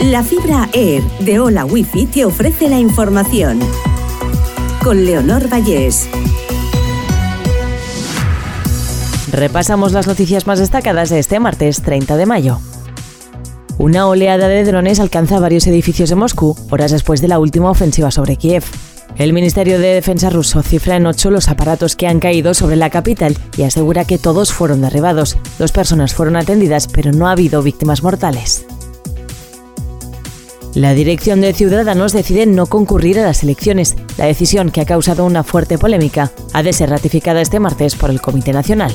La fibra Air de Hola Wifi te ofrece la información. Con Leonor Vallés. Repasamos las noticias más destacadas de este martes 30 de mayo. Una oleada de drones alcanza varios edificios de Moscú horas después de la última ofensiva sobre Kiev. El Ministerio de Defensa ruso cifra en ocho los aparatos que han caído sobre la capital y asegura que todos fueron derribados. Dos personas fueron atendidas, pero no ha habido víctimas mortales. La dirección de Ciudadanos decide no concurrir a las elecciones. La decisión, que ha causado una fuerte polémica, ha de ser ratificada este martes por el Comité Nacional.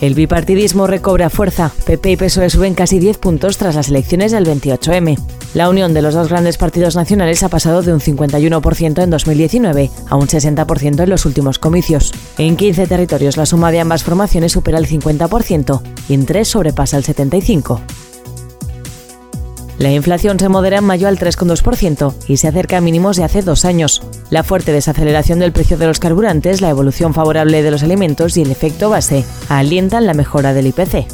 El bipartidismo recobra fuerza. PP y PSOE suben casi 10 puntos tras las elecciones del 28M. La unión de los dos grandes partidos nacionales ha pasado de un 51% en 2019 a un 60% en los últimos comicios. En 15 territorios la suma de ambas formaciones supera el 50% y en 3 sobrepasa el 75%. La inflación se modera en mayo al 3,2% y se acerca a mínimos de hace dos años. La fuerte desaceleración del precio de los carburantes, la evolución favorable de los alimentos y el efecto base alientan la mejora del IPC.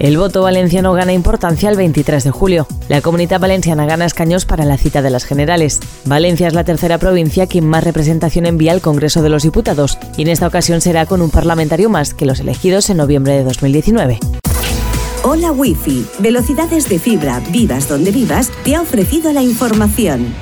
El voto valenciano gana importancia el 23 de julio. La comunidad valenciana gana escaños para la cita de las generales. Valencia es la tercera provincia que más representación envía al Congreso de los Diputados y en esta ocasión será con un parlamentario más que los elegidos en noviembre de 2019. Hola Wi-Fi, velocidades de fibra, vivas donde vivas, te ha ofrecido la información.